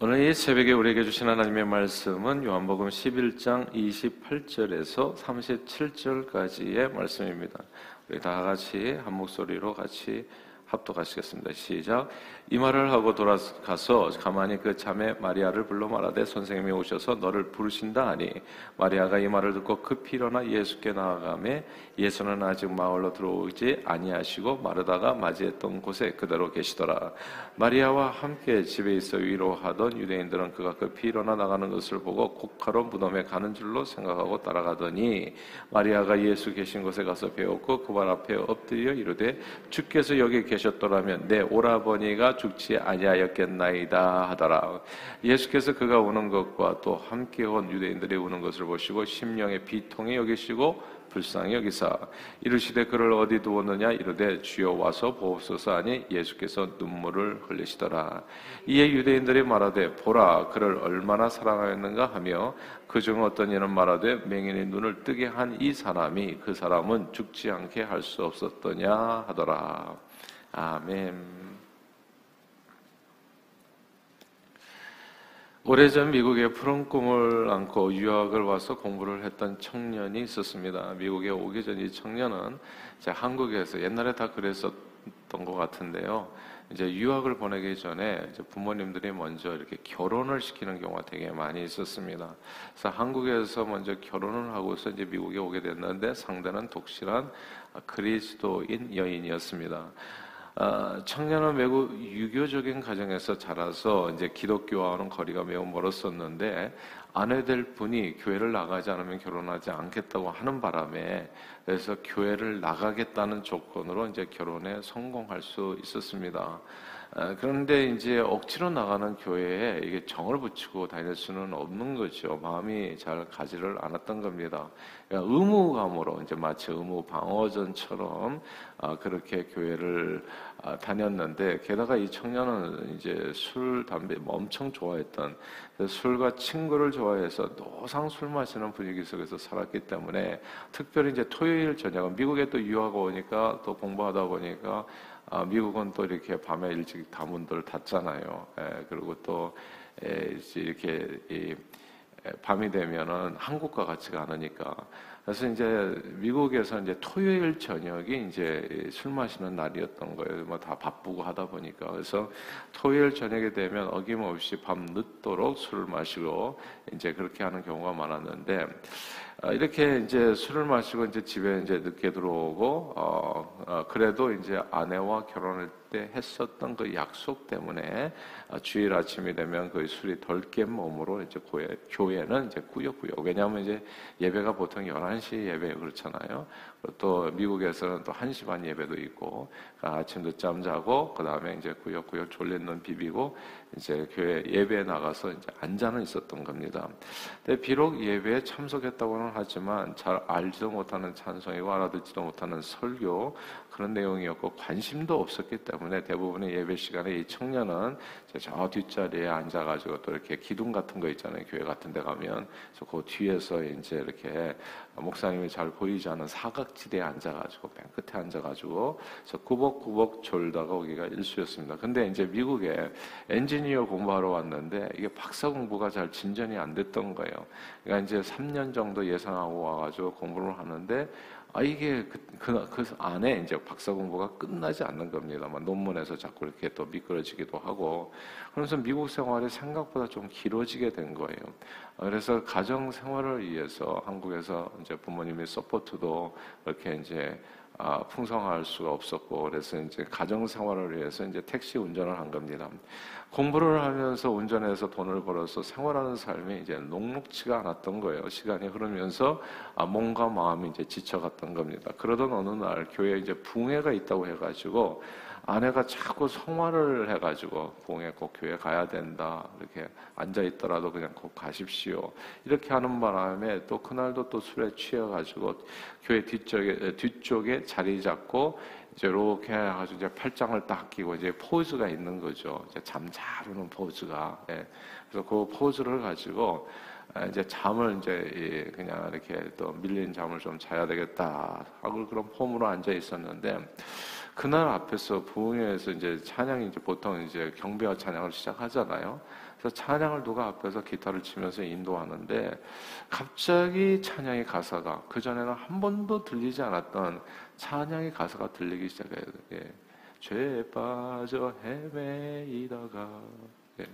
오늘 이 새벽에 우리에게 주신 하나님의 말씀은 요한복음 11장 28절에서 37절까지의 말씀입니다. 우리 다 같이 한 목소리로 같이 합독하시겠습니다. 시작. 이 말을 하고 돌아가서 가만히 그 자매 마리아를 불러 말하되 선생님이 오셔서 너를 부르신다 하니 마리아가 이 말을 듣고 급히 일어나 예수께 나아가매 예수는 아직 마을로 들어오지 아니하시고 마르다가 맞이했던 곳에 그대로 계시더라. 마리아와 함께 집에 있어 위로하던 유대인들은 그가 급히 일어나 나가는 것을 보고 곡하러 무덤에 가는 줄로 생각하고 따라가더니 마리아가 예수 계신 곳에 가서 배웠고 그 발 앞에 엎드려 이르되 주께서 여기 계 셨더라면 내 오라버니가 죽지 아니하였겠나이다 하더라. 예수께서 그가 우는 것과 또 함께 온 유대인들이 우는 것을 보시고 심령의 비통이 여기시고 불쌍히 여기사. 이르시되 그를 어디 두었느냐? 이르되 주여 와서 보옵소서 하니 예수께서 눈물을 흘리시더라. 이에 유대인들이 말하되 보라 그를 얼마나 사랑하였는가 하며 그중 어떤 이는 말하되 맹인의 눈을 뜨게 한 이 사람이 그 사람은 죽지 않게 할 수 없었더냐 하더라 아멘 오래전 미국에 푸른 꿈을 안고 유학을 와서 공부를 했던 청년이 있었습니다. 미국에 오기 전 이 청년은 이제 한국에서 옛날에 다 그랬었던 것 같은데요. 이제 유학을 보내기 전에 부모님들이 먼저 이렇게 결혼을 시키는 경우가 되게 많이 있었습니다. 그래서 한국에서 먼저 결혼을 하고서 이제 미국에 오게 됐는데 상대는 독실한 그리스도인 여인이었습니다. 아, 청년은 매우 유교적인 가정에서 자라서 이제 기독교와는 거리가 매우 멀었었는데 아내 될 분이 교회를 나가지 않으면 결혼하지 않겠다고 하는 바람에 그래서 교회를 나가겠다는 조건으로 이제 결혼에 성공할 수 있었습니다. 아, 그런데 이제 억지로 나가는 교회에 이게 정을 붙이고 다닐 수는 없는 거죠. 마음이 잘 가지를 않았던 겁니다. 그러니까 의무감으로 이제 마치 의무 방어전처럼 아, 그렇게 교회를 아, 다녔는데 게다가 이 청년은 이제 술 담배 뭐 엄청 좋아했던 술과 친구를 좋아해서 노상 술 마시는 분위기 속에서 살았기 때문에 특별히 이제 토요일 저녁은 미국에 또 유학 오니까 또 공부하다 보니까 아, 미국은 또 이렇게 밤에 일찍 다 문들 닫잖아요. 예, 그리고 또 에, 이렇게 이, 밤이 되면은 한국과 같지가 않으니까 그래서 이제 미국에서 이제 토요일 저녁이 이제 술 마시는 날이었던 거예요. 뭐 다 바쁘고 하다 보니까. 그래서 토요일 저녁에 되면 어김없이 밤 늦도록 술을 마시고 이제 그렇게 하는 경우가 많았는데 아, 이렇게 이제 술을 마시고 이제 집에 이제 늦게 들어오고 어, 어 그래도 이제 아내와 결혼을 때 했었던 그 약속 때문에 아, 주일 아침이 되면 그 술이 덜 깬 몸으로 이제 교회, 교회는 이제 꾸역꾸역. 왜냐하면 이제 예배가 보통 11시 예배 그렇잖아요. 또 미국에서는 또 1시 반 예배도 있고 그러니까 아침 늦잠 자고 그 다음에 이제 꾸역꾸역 졸린 눈 비비고 이제 교회 예배에 나가서 이제 앉아는 있었던 겁니다. 근데 비록 예배에 참석했다고는 하지만 잘 알지도 못하는 찬송이고 알아듣지도 못하는 설교 그런 내용이었고 관심도 없었기 때문에 대부분의 예배 시간에 이 청년은 저 뒷자리에 앉아가지고 또 이렇게 기둥 같은 거 있잖아요. 교회 같은 데 가면 그 뒤에서 이제 이렇게 목사님이 잘 보이지 않은 사각지대에 앉아가지고 맨 끝에 앉아가지고 저 꾸벅꾸벅 졸다가 오기가 일수였습니다. 근데 이제 미국에 엔지니어 공부하러 왔는데 이게 박사 공부가 잘 진전이 안 됐던 거예요. 그러니까 이제 3년 정도 예상하고 와가지고 공부를 하는데 아, 이게 그, 그, 그, 안에 이제 박사 공부가 끝나지 않는 겁니다만 논문에서 자꾸 이렇게 또 미끄러지기도 하고 그러면서 미국 생활이 생각보다 좀 길어지게 된 거예요. 아, 그래서 가정 생활을 위해서 한국에서 이제 부모님의 서포트도 이렇게 이제 아, 풍성할 수가 없었고 그래서 이제 가정 생활을 위해서 이제 택시 운전을 한 겁니다. 공부를 하면서 운전해서 돈을 벌어서 생활하는 삶이 이제 녹록치가 않았던 거예요. 시간이 흐르면서 아, 몸과 마음이 이제 지쳐갔던 겁니다. 그러던 어느 날 교회에 이제 붕해가 있다고 해가지고 아내가 자꾸 성화를 해가지고 봉에 꼭 교회 가야 된다 이렇게 앉아 있더라도 그냥 꼭 가십시오 이렇게 하는 바람에 또 그날도 또 술에 취해가지고 교회 뒤쪽에 뒤쪽에 자리 잡고 이제 이렇게 해가지고 이제 팔짱을 딱 끼고 이제 포즈가 있는 거죠 이제 잠자르는 포즈가 예. 그래서 그 포즈를 가지고 이제 잠을 이제 그냥 이렇게 또 밀린 잠을 좀 자야 되겠다 하고 그런 폼으로 앉아 있었는데. 그날 앞에서 부흥회에서 이제 찬양이 이제 보통 이제 경배와 찬양을 시작하잖아요. 그래서 찬양을 누가 앞에서 기타를 치면서 인도하는데 갑자기 찬양의 가사가 그 전에는 한 번도 들리지 않았던 찬양의 가사가 들리기 시작해요. 예. 죄에 빠져 헤매이다가 예.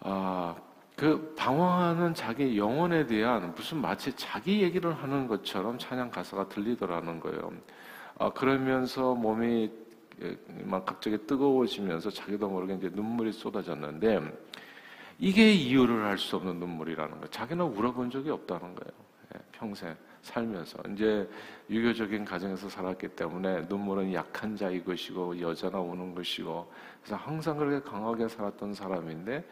아, 그 방황하는 자기 영혼에 대한 무슨 마치 자기 얘기를 하는 것처럼 찬양 가사가 들리더라는 거예요. 아, 그러면서 몸이 예, 막 갑자기 뜨거워지면서 자기도 모르게 이제 눈물이 쏟아졌는데 이게 이유를 알 수 없는 눈물이라는 거예요. 자기는 울어본 적이 없다는 거예요. 예, 평생 살면서 이제 유교적인 가정에서 살았기 때문에 눈물은 약한 자의 것이고 여자나 우는 것이고 그래서 항상 그렇게 강하게 살았던 사람인데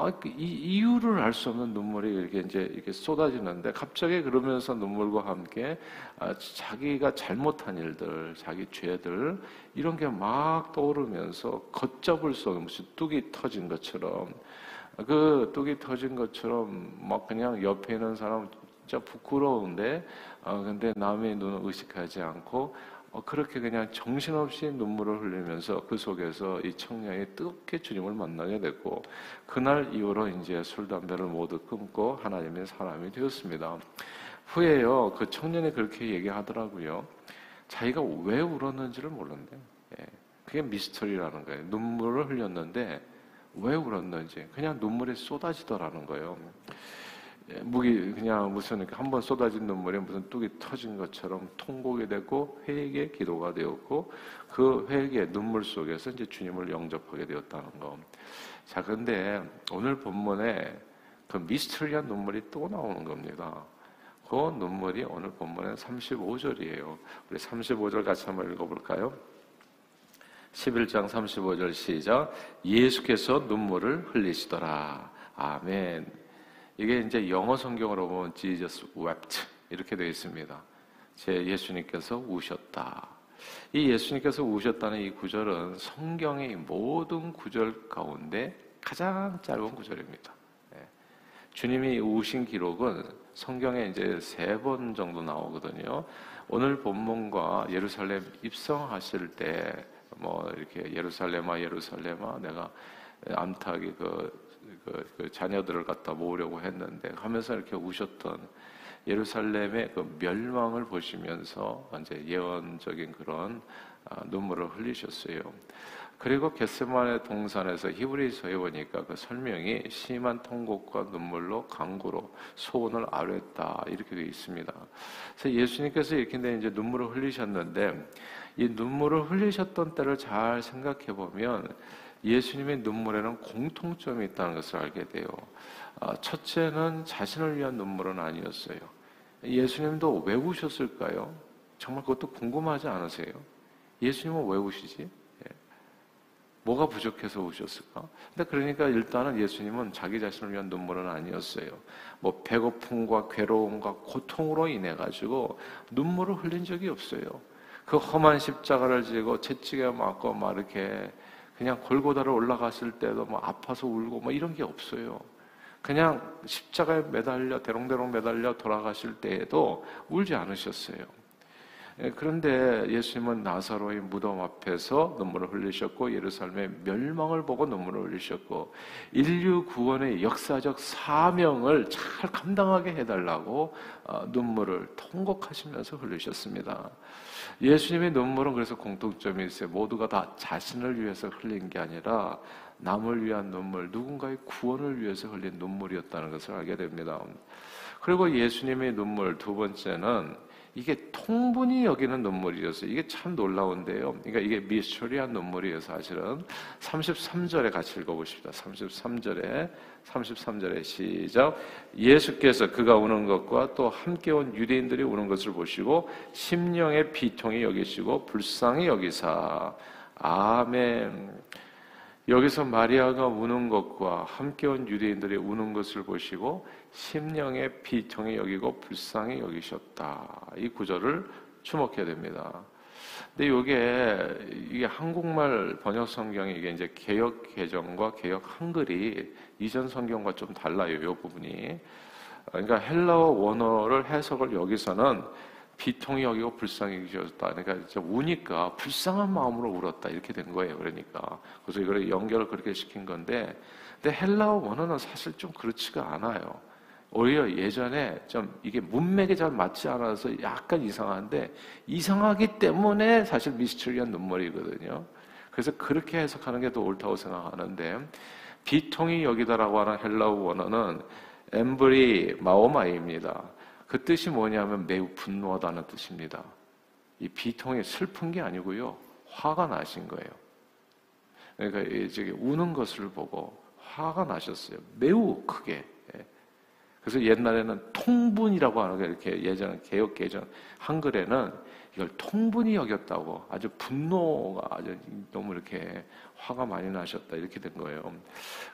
아, 그이 이유를 알 수 없는 눈물이 이렇게 이제 이렇게 쏟아지는데 갑자기 그러면서 눈물과 함께 아, 자기가 잘못한 일들, 자기 죄들 이런 게 막 떠오르면서 걷잡을 수 없는 무슨 뚝이 터진 것처럼 그 뚝이 터진 것처럼 막 그냥 옆에 있는 사람 진짜 부끄러운데 아 근데 남의 눈을 의식하지 않고 어, 그렇게 그냥 정신없이 눈물을 흘리면서 그 속에서 이 청년이 뜨겁게 주님을 만나게 됐고 그날 이후로 이제 술 담배를 모두 끊고 하나님의 사람이 되었습니다. 후에요 그 청년이 그렇게 얘기하더라고요. 자기가 왜 울었는지를 몰랐는데 예, 그게 미스터리라는 거예요. 눈물을 흘렸는데 왜 울었는지 그냥 눈물이 쏟아지더라는 거예요. 예, 무기 그냥 무슨 한번 쏟아진 눈물이 무슨 뚝이 터진 것처럼 통곡이 되고 회개 기도가 되었고 그 회개 눈물 속에서 이제 주님을 영접하게 되었다는 거. 자, 그런데 오늘 본문에 그 미스터리한 눈물이 또 나오는 겁니다. 그 눈물이 오늘 본문에 35절이에요. 우리 35절 같이 한번 읽어볼까요? 11장 35절 시작. 예수께서 눈물을 흘리시더라. 아멘. 이게 이제 영어 성경으로 보면 Jesus wept 이렇게 되어 있습니다. 제 예수님께서 우셨다. 이 예수님께서 우셨다는 이 구절은 성경의 모든 구절 가운데 가장 짧은 구절입니다. 네. 주님이 우신 기록은 성경에 이제 세 번 정도 나오거든요. 오늘 본문과 예루살렘 입성하실 때 뭐 이렇게 예루살렘아 예루살렘아 내가 암탉이 그 그, 그 자녀들을 갖다 모으려고 했는데 하면서 이렇게 우셨던 예루살렘의 그 멸망을 보시면서 이제 예언적인 그런 아, 눈물을 흘리셨어요. 그리고 겟세만의 동산에서 히브리서에 보니까 그 설명이 심한 통곡과 눈물로 강구로 소원을 아뢰었다 이렇게 되어 있습니다. 그래서 예수님께서 이렇게 이제 눈물을 흘리셨는데 이 눈물을 흘리셨던 때를 잘 생각해 보면 예수님의 눈물에는 공통점이 있다는 것을 알게 돼요. 아, 첫째는 자신을 위한 눈물은 아니었어요. 예수님도 왜 우셨을까요? 정말 그것도 궁금하지 않으세요? 예수님은 왜 우시지? 예. 뭐가 부족해서 우셨을까? 근데 그러니까 일단은 예수님은 자기 자신을 위한 눈물은 아니었어요. 뭐 배고픔과 괴로움과 고통으로 인해 가지고 눈물을 흘린 적이 없어요. 그 험한 십자가를 지고 채찍에 맞고 막 이렇게 그냥 골고다를 올라갔을 때도 뭐 아파서 울고 뭐 이런 게 없어요. 그냥 십자가에 매달려 대롱대롱 매달려 돌아가실 때에도 울지 않으셨어요. 예, 그런데 예수님은 나사로의 무덤 앞에서 눈물을 흘리셨고 예루살렘의 멸망을 보고 눈물을 흘리셨고 인류 구원의 역사적 사명을 잘 감당하게 해달라고 어, 눈물을 통곡하시면서 흘리셨습니다. 예수님의 눈물은 그래서 공통점이 있어요. 모두가 다 자신을 위해서 흘린 게 아니라 남을 위한 눈물, 누군가의 구원을 위해서 흘린 눈물이었다는 것을 알게 됩니다. 그리고 예수님의 눈물 두 번째는 이게 통분이 여기는 눈물이었어요. 이게 참 놀라운데요. 그러니까 이게 미스터리한 눈물이에요, 사실은. 33절에 같이 읽어보십시다. 33절에, 33절에 시작. 예수께서 그가 우는 것과 또 함께 온 유대인들이 우는 것을 보시고 심령의 비통이 여기시고 불쌍히 여기사. 아멘. 여기서 마리아가 우는 것과 함께 온 유대인들이 우는 것을 보시고 심령의 비통이 여기고 불쌍히 여기셨다. 이 구절을 주목해야 됩니다. 근데 이게 이게 한국말 번역 성경이 이게 이제 개혁 개정과 개혁 한글이 이전 성경과 좀 달라요. 이 부분이. 그러니까 헬라어 원어를 해석을 여기서는 비통이 여기고 불쌍히 여기셨다. 그러니까 우니까 불쌍한 마음으로 울었다. 이렇게 된 거예요. 그러니까. 그래서 이걸 연결을 그렇게 시킨 건데, 근데 헬라어 원어는 사실 좀 그렇지가 않아요. 오히려 예전에 좀 이게 문맥에 잘 맞지 않아서 약간 이상한데, 이상하기 때문에 사실 미스터리한 눈물이거든요. 그래서 그렇게 해석하는 게 더 옳다고 생각하는데, 비통이 여기다라고 하는 헬라어 원어는 엠브리 마오마이입니다. 그 뜻이 뭐냐면 매우 분노하다는 뜻입니다. 이 비통이 슬픈 게 아니고요. 화가 나신 거예요. 그러니까 이제 우는 것을 보고 화가 나셨어요. 매우 크게. 예. 그래서 옛날에는 통분이라고 하는 게 이렇게 예전 개혁 개정 한글에는 이걸 통분이 여겼다고 아주 분노가 아주 너무 이렇게 화가 많이 나셨다 이렇게 된 거예요.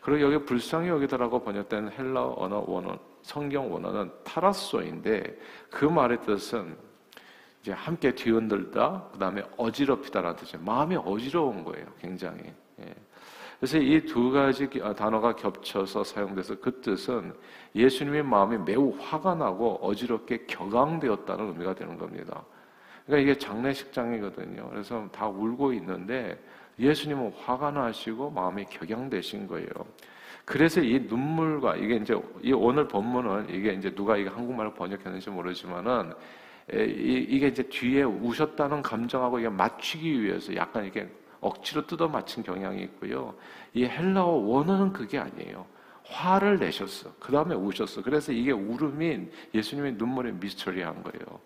그리고 여기 불쌍히 여기다라고 번역된 헬라 언어 원어 성경 원어는 타라소인데 그 말의 뜻은 이제 함께 뒤흔들다 그다음에 어지럽히다라는 뜻이에요. 마음이 어지러운 거예요. 굉장히. 예. 그래서 이 두 가지 아, 단어가 겹쳐서 사용돼서 그 뜻은 예수님의 마음이 매우 화가 나고 어지럽게 격앙되었다는 의미가 되는 겁니다. 그러니까 이게 장례식장이거든요. 그래서 다 울고 있는데 예수님은 화가 나시고 마음이 격양되신 거예요. 그래서 이 눈물과 이게 이제 이 오늘 본문은 이게 이제 누가 이게 한국말로 번역했는지 모르지만은 이 게 이제 뒤에 우셨다는 감정하고 이게 맞추기 위해서 약간 이렇게 억지로 뜯어 맞춘 경향이 있고요. 이 헬라어 원어는 그게 아니에요. 화를 내셨어. 그 다음에 우셨어. 그래서 이게 울음인 예수님의 눈물에 미스터리한 거예요.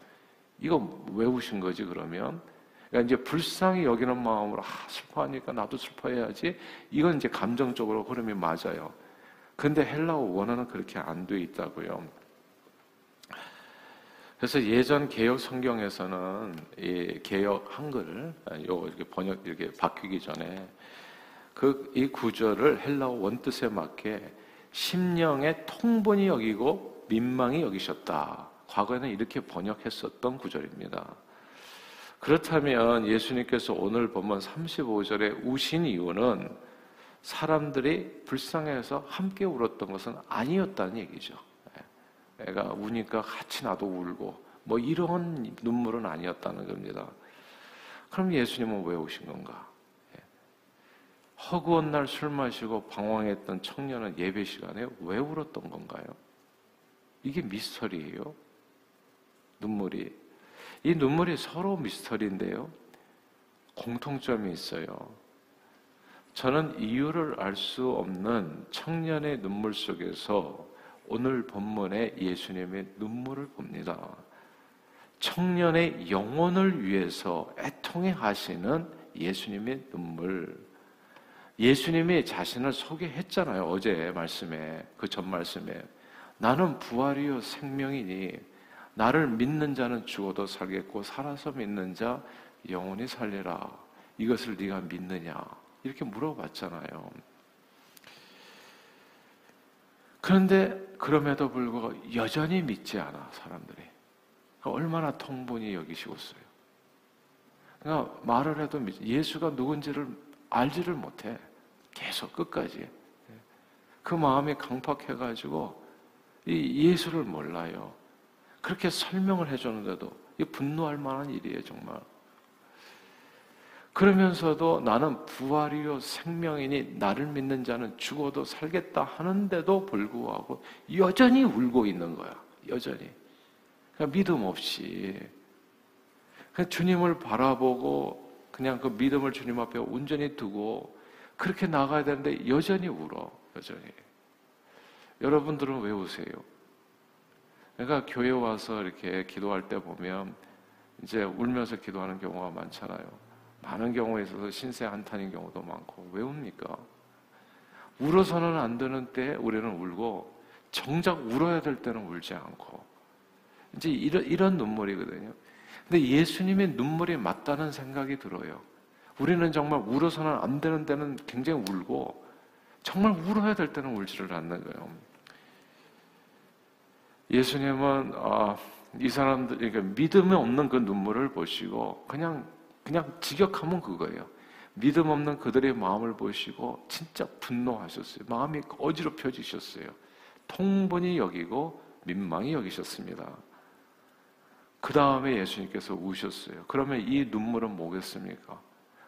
이거 왜 우신 거지 그러면? 그러니까 이제 불쌍히 여기는 마음으로 아, 슬퍼하니까 나도 슬퍼해야지. 이건 이제 감정적으로 흐름이 맞아요. 근데 헬라어 원어는 그렇게 안 돼 있다고요. 그래서 예전 개혁 성경에서는 이 개혁 한글 요 이렇게 번역 이렇게 바뀌기 전에 그 이 구절을 헬라어 원뜻에 맞게 심령의 통본이 여기고 민망히 여기셨다. 과거에는 이렇게 번역했었던 구절입니다. 그렇다면 예수님께서 오늘 본문 35절에 우신 이유는 사람들이 불쌍해서 함께 울었던 것은 아니었다는 얘기죠. 애가 우니까 같이 나도 울고 뭐 이런 눈물은 아니었다는 겁니다. 그럼 예수님은 왜 오신 건가? 허구한 날 술 마시고 방황했던 청년은 예배 시간에 왜 울었던 건가요? 이게 미스터리예요. 눈물이. 이 눈물이 서로 미스터리인데요. 공통점이 있어요. 저는 이유를 알 수 없는 청년의 눈물 속에서 오늘 본문의 예수님의 눈물을 봅니다. 청년의 영혼을 위해서 애통해 하시는 예수님의 눈물. 예수님이 자신을 소개했잖아요. 어제 말씀에, 그 전 말씀에. 나는 부활이요 생명이니 나를 믿는 자는 죽어도 살겠고 살아서 믿는 자 영원히 살리라. 이것을 네가 믿느냐? 이렇게 물어봤잖아요. 그런데 그럼에도 불구하고 여전히 믿지 않아 사람들이. 얼마나 통분이 여기시겠어요. 그러니까 말을 해도 예수가 누군지를 알지를 못해. 계속 끝까지. 그 마음이 강팍해가지고 이 예수를 몰라요. 그렇게 설명을 해주는데도 이 분노할 만한 일이에요, 정말. 그러면서도 나는 부활이요 생명이니 나를 믿는 자는 죽어도 살겠다 하는데도 불구하고 여전히 울고 있는 거야. 여전히. 그냥 믿음 없이. 그냥 주님을 바라보고 그냥 그 믿음을 주님 앞에 온전히 두고 그렇게 나가야 되는데 여전히 울어. 여전히. 여러분들은 왜 우세요? 그러니까 교회 와서 이렇게 기도할 때 보면 이제 울면서 기도하는 경우가 많잖아요. 많은 경우에 있어서 신세 한탄인 경우도 많고 왜 웁니까? 울어서는 안 되는 때 우리는 울고 정작 울어야 될 때는 울지 않고 이제 이런 이런 눈물이거든요. 근데 예수님의 눈물이 맞다는 생각이 들어요. 우리는 정말 울어서는 안 되는 때는 굉장히 울고 정말 울어야 될 때는 울지를 않는 거예요. 예수님은 아, 이 사람들 그러니까 믿음이 없는 그 눈물을 보시고 그냥 그냥 직역하면 그거예요. 믿음 없는 그들의 마음을 보시고 진짜 분노하셨어요. 마음이 어지럽혀지셨어요. 통분이 여기고 민망히 여기셨습니다. 그 다음에 예수님께서 우셨어요. 그러면 이 눈물은 뭐겠습니까?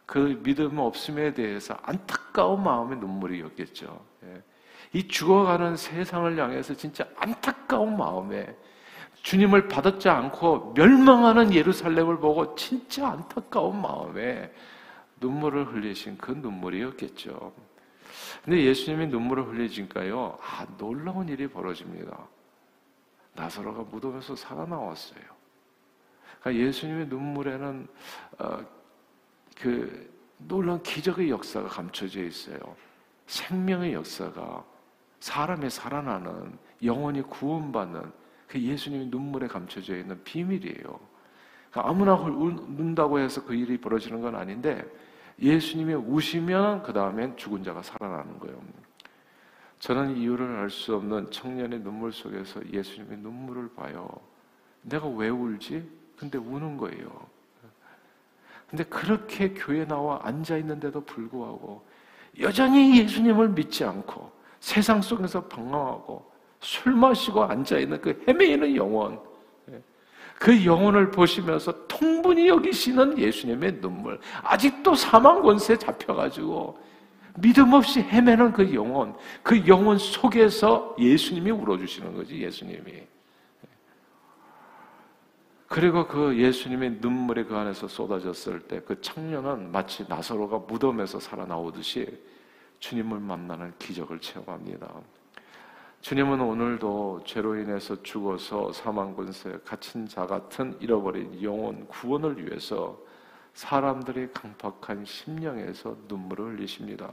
그 믿음 없음에 대해서 안타까운 마음의 눈물이었겠죠. 예. 이 죽어가는 세상을 향해서 진짜 안타까운 마음에 주님을 받았지 않고 멸망하는 예루살렘을 보고 진짜 안타까운 마음에 눈물을 흘리신 그 눈물이었겠죠. 근데 예수님이 눈물을 흘리니까요, 아, 놀라운 일이 벌어집니다. 나사로가 무덤에서 살아나왔어요. 그러니까 예수님의 눈물에는 어, 그 놀라운 기적의 역사가 감춰져 있어요. 생명의 역사가 사람의 살아나는 영원히 구원받는 그 예수님의 눈물에 감춰져 있는 비밀이에요. 그러니까 아무나 운다고 해서 그 일이 벌어지는 건 아닌데 예수님이 우시면 그 다음엔 죽은 자가 살아나는 거예요. 저는 이유를 알 수 없는 청년의 눈물 속에서 예수님의 눈물을 봐요. 내가 왜 울지? 근데 우는 거예요. 근데 그렇게 교회 나와 앉아 있는데도 불구하고 여전히 예수님을 믿지 않고 세상 속에서 방황하고 술 마시고 앉아 있는 그 헤매이는 영혼, 그 영혼을 보시면서 통분히 여기시는 예수님의 눈물. 아직도 사망 권세 잡혀가지고 믿음 없이 헤매는 그 영혼, 그 영혼 속에서 예수님이 울어주시는 거지, 예수님이. 그리고 그 예수님의 눈물이 그 안에서 쏟아졌을 때 그 청년은 마치 나사로가 무덤에서 살아나오듯이 주님을 만나는 기적을 체험합니다. 주님은 오늘도 죄로 인해서 죽어서 사망 권세 갇힌 자 같은 잃어버린 영혼 구원을 위해서 사람들이 강팍한 심령에서 눈물을 흘리십니다.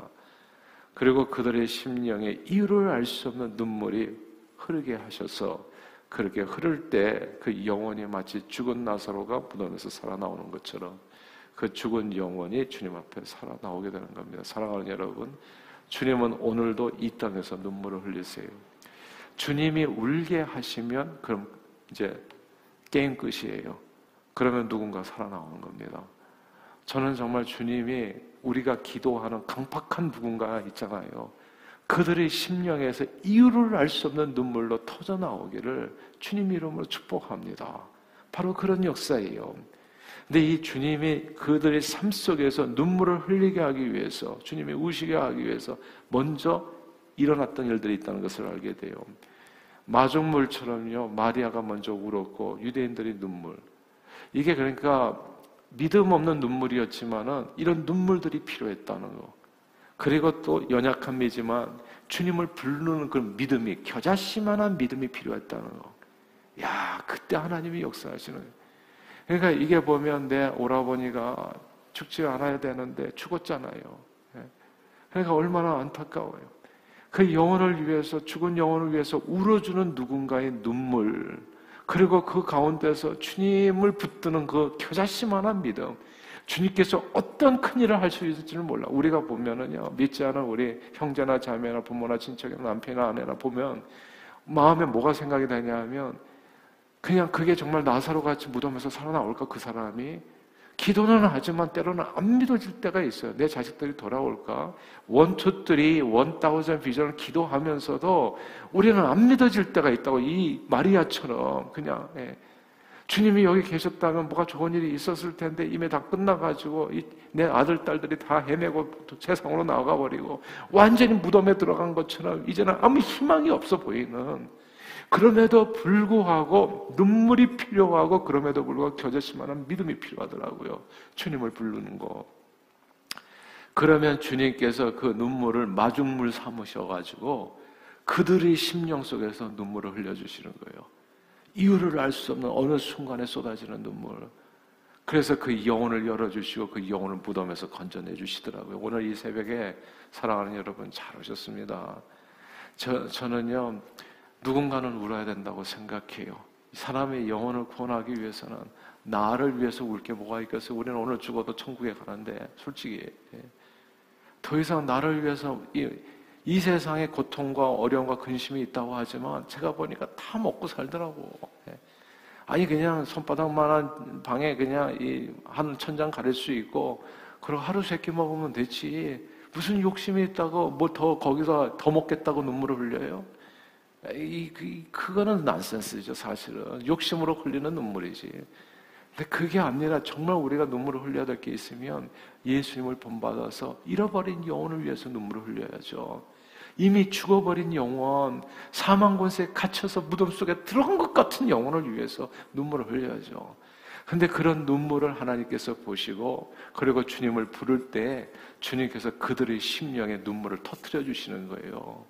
그리고 그들의 심령에 이유를 알 수 없는 눈물이 흐르게 하셔서 그렇게 흐를 때 그 영혼이 마치 죽은 나사로가 무덤에서 살아나오는 것처럼 그 죽은 영혼이 주님 앞에 살아나오게 되는 겁니다. 사랑하는 여러분, 주님은 오늘도 이 땅에서 눈물을 흘리세요. 주님이 울게 하시면 그럼 이제 게임 끝이에요. 그러면 누군가 살아나오는 겁니다. 저는 정말 주님이 우리가 기도하는 강팍한 누군가 있잖아요. 그들의 심령에서 이유를 알 수 없는 눈물로 터져 나오기를 주님 이름으로 축복합니다. 바로 그런 역사예요. 근데 이 주님이 그들의 삶 속에서 눈물을 흘리게 하기 위해서, 주님이 우시게 하기 위해서 먼저 일어났던 일들이 있다는 것을 알게 돼요. 마중물처럼요, 마리아가 먼저 울었고, 유대인들이 눈물. 이게 그러니까 믿음 없는 눈물이었지만은 이런 눈물들이 필요했다는 거. 그리고 또 연약함이지만 주님을 부르는 그 믿음이 겨자씨만한 믿음이 필요했다는 거. 야, 그때 하나님이 역사하시는. 그러니까 이게 보면 내 오라버니가 죽지 않아야 되는데 죽었잖아요. 예. 그러니까 얼마나 안타까워요. 그 영혼을 위해서 죽은 영혼을 위해서 울어주는 누군가의 눈물 그리고 그 가운데서 주님을 붙드는 그 겨자씨만한 믿음 주님께서 어떤 큰 일을 할 수 있을지는 몰라. 우리가 보면은요, 믿지 않은 우리 형제나 자매나 부모나 친척이나 남편이나 아내나 보면 마음에 뭐가 생각이 되냐 하면 그냥 그게 정말 나사로 같이 무덤에서 살아나올까 그 사람이 기도는 하지만 때로는 안 믿어질 때가 있어요. 내 자식들이 돌아올까? 원투들이 원다우전 비전을 기도하면서도 우리는 안 믿어질 때가 있다고 이 마리아처럼 그냥 예. 주님이 여기 계셨다면 뭐가 좋은 일이 있었을 텐데 이미 다 끝나가지고 내 아들, 딸들이 다 헤매고 세상으로 나가 버리고 완전히 무덤에 들어간 것처럼 이제는 아무 희망이 없어 보이는 그럼에도 불구하고 눈물이 필요하고 그럼에도 불구하고 겨자씨만한 믿음이 필요하더라고요. 주님을 부르는 거. 그러면 주님께서 그 눈물을 마중물 삼으셔가지고 그들의 심령 속에서 눈물을 흘려주시는 거예요. 이유를 알 수 없는 어느 순간에 쏟아지는 눈물. 그래서 그 영혼을 열어주시고 그 영혼을 무덤에서 건져내 주시더라고요. 오늘 이 새벽에 사랑하는 여러분 잘 오셨습니다. 저, 저는요, 누군가는 울어야 된다고 생각해요. 사람의 영혼을 구원하기 위해서는 나를 위해서 울 게 뭐가 있겠어요? 우리는 오늘 죽어도 천국에 가는데, 솔직히. 예. 더 이상 나를 위해서 이, 이 세상에 고통과 어려움과 근심이 있다고 하지만 제가 보니까 다 먹고 살더라고. 예. 아니 그냥 손바닥만한 방에 그냥 이 한 천장 가릴 수 있고 그리고 하루 세끼 먹으면 되지. 무슨 욕심이 있다고 뭐 더 거기서 더 먹겠다고 눈물을 흘려요? 이, 그, 그거는 난센스죠, 사실은. 욕심으로 흘리는 눈물이지. 근데 그게 아니라 정말 우리가 눈물을 흘려야 될 게 있으면 예수님을 본받아서 잃어버린 영혼을 위해서 눈물을 흘려야죠. 이미 죽어버린 영혼, 사망 권세에 갇혀서 무덤 속에 들어간 것 같은 영혼을 위해서 눈물을 흘려야죠. 근데 그런 눈물을 하나님께서 보시고 그리고 주님을 부를 때 주님께서 그들의 심령에 눈물을 터뜨려 주시는 거예요.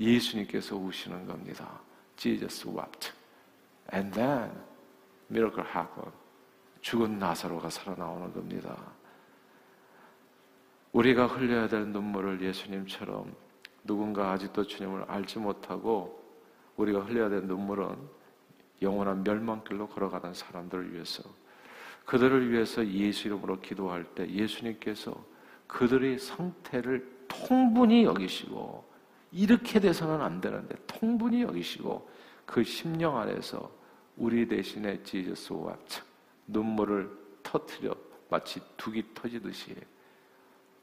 예수님께서 우시는 겁니다. Jesus wept. And then miracle happened. 죽은 나사로가 살아나오는 겁니다. 우리가 흘려야 될 눈물을 예수님처럼 누군가 아직도 주님을 알지 못하고 우리가 흘려야 될 눈물은 영원한 멸망길로 걸어가는 사람들을 위해서 그들을 위해서 예수 이름으로 기도할 때 예수님께서 그들의 상태를 통분히 여기시고 이렇게 돼서는 안 되는데 통분히 여기시고 그 심령 안에서 우리 대신에 지저스와 눈물을 터트려 마치 둑이 터지듯이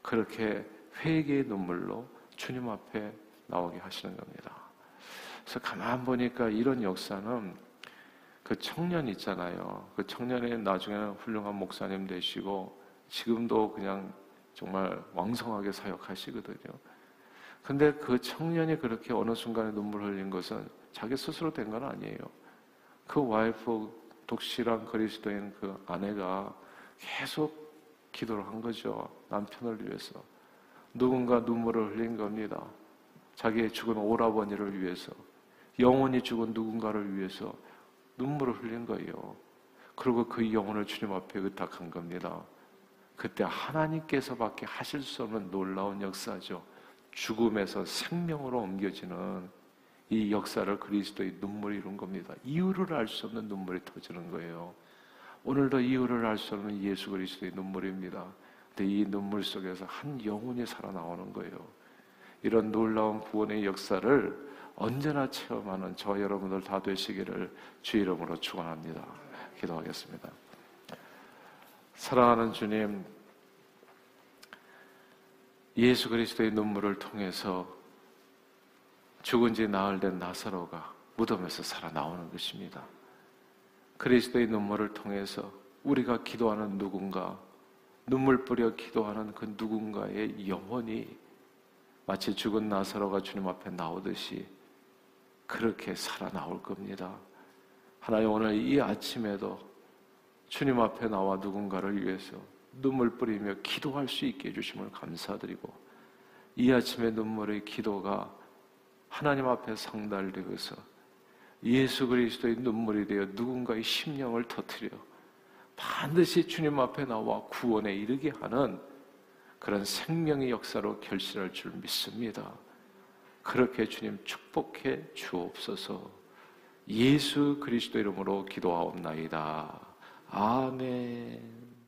그렇게 회개의 눈물로 주님 앞에 나오게 하시는 겁니다. 그래서 가만 보니까 이런 역사는 그 청년 있잖아요. 그 청년이 나중에는 훌륭한 목사님 되시고 지금도 그냥 정말 왕성하게 사역하시거든요. 근데 그 청년이 그렇게 어느 순간에 눈물 흘린 것은 자기 스스로 된 건 아니에요. 그 와이프 독실한 그리스도인 그 아내가 계속 기도를 한 거죠. 남편을 위해서. 누군가 눈물을 흘린 겁니다. 자기의 죽은 오라버니를 위해서. 영원히 죽은 누군가를 위해서 눈물을 흘린 거예요. 그리고 그 영혼을 주님 앞에 의탁한 겁니다. 그때 하나님께서밖에 하실 수 없는 놀라운 역사죠. 죽음에서 생명으로 옮겨지는 이 역사를 그리스도의 눈물이 이룬 겁니다. 이유를 알 수 없는 눈물이 터지는 거예요. 오늘도 이유를 알 수 없는 예수 그리스도의 눈물입니다. 근데 이 눈물 속에서 한 영혼이 살아나오는 거예요. 이런 놀라운 구원의 역사를 언제나 체험하는 저 여러분들 다 되시기를 주 이름으로 축원합니다. 기도하겠습니다. 사랑하는 주님, 예수 그리스도의 눈물을 통해서 죽은 지 나흘 된 나사로가 무덤에서 살아나오는 것입니다. 그리스도의 눈물을 통해서 우리가 기도하는 누군가, 눈물 뿌려 기도하는 그 누군가의 영혼이 마치 죽은 나사로가 주님 앞에 나오듯이 그렇게 살아나올 겁니다. 하나님 오늘 이 아침에도 주님 앞에 나와 누군가를 위해서 눈물 뿌리며 기도할 수 있게 해주심을 감사드리고 이 아침의 눈물의 기도가 하나님 앞에 상달되어서 예수 그리스도의 눈물이 되어 누군가의 심령을 터뜨려 반드시 주님 앞에 나와 구원에 이르게 하는 그런 생명의 역사로 결실할 줄 믿습니다. 그렇게 주님 축복해 주옵소서. 예수 그리스도 이름으로 기도하옵나이다. 아멘.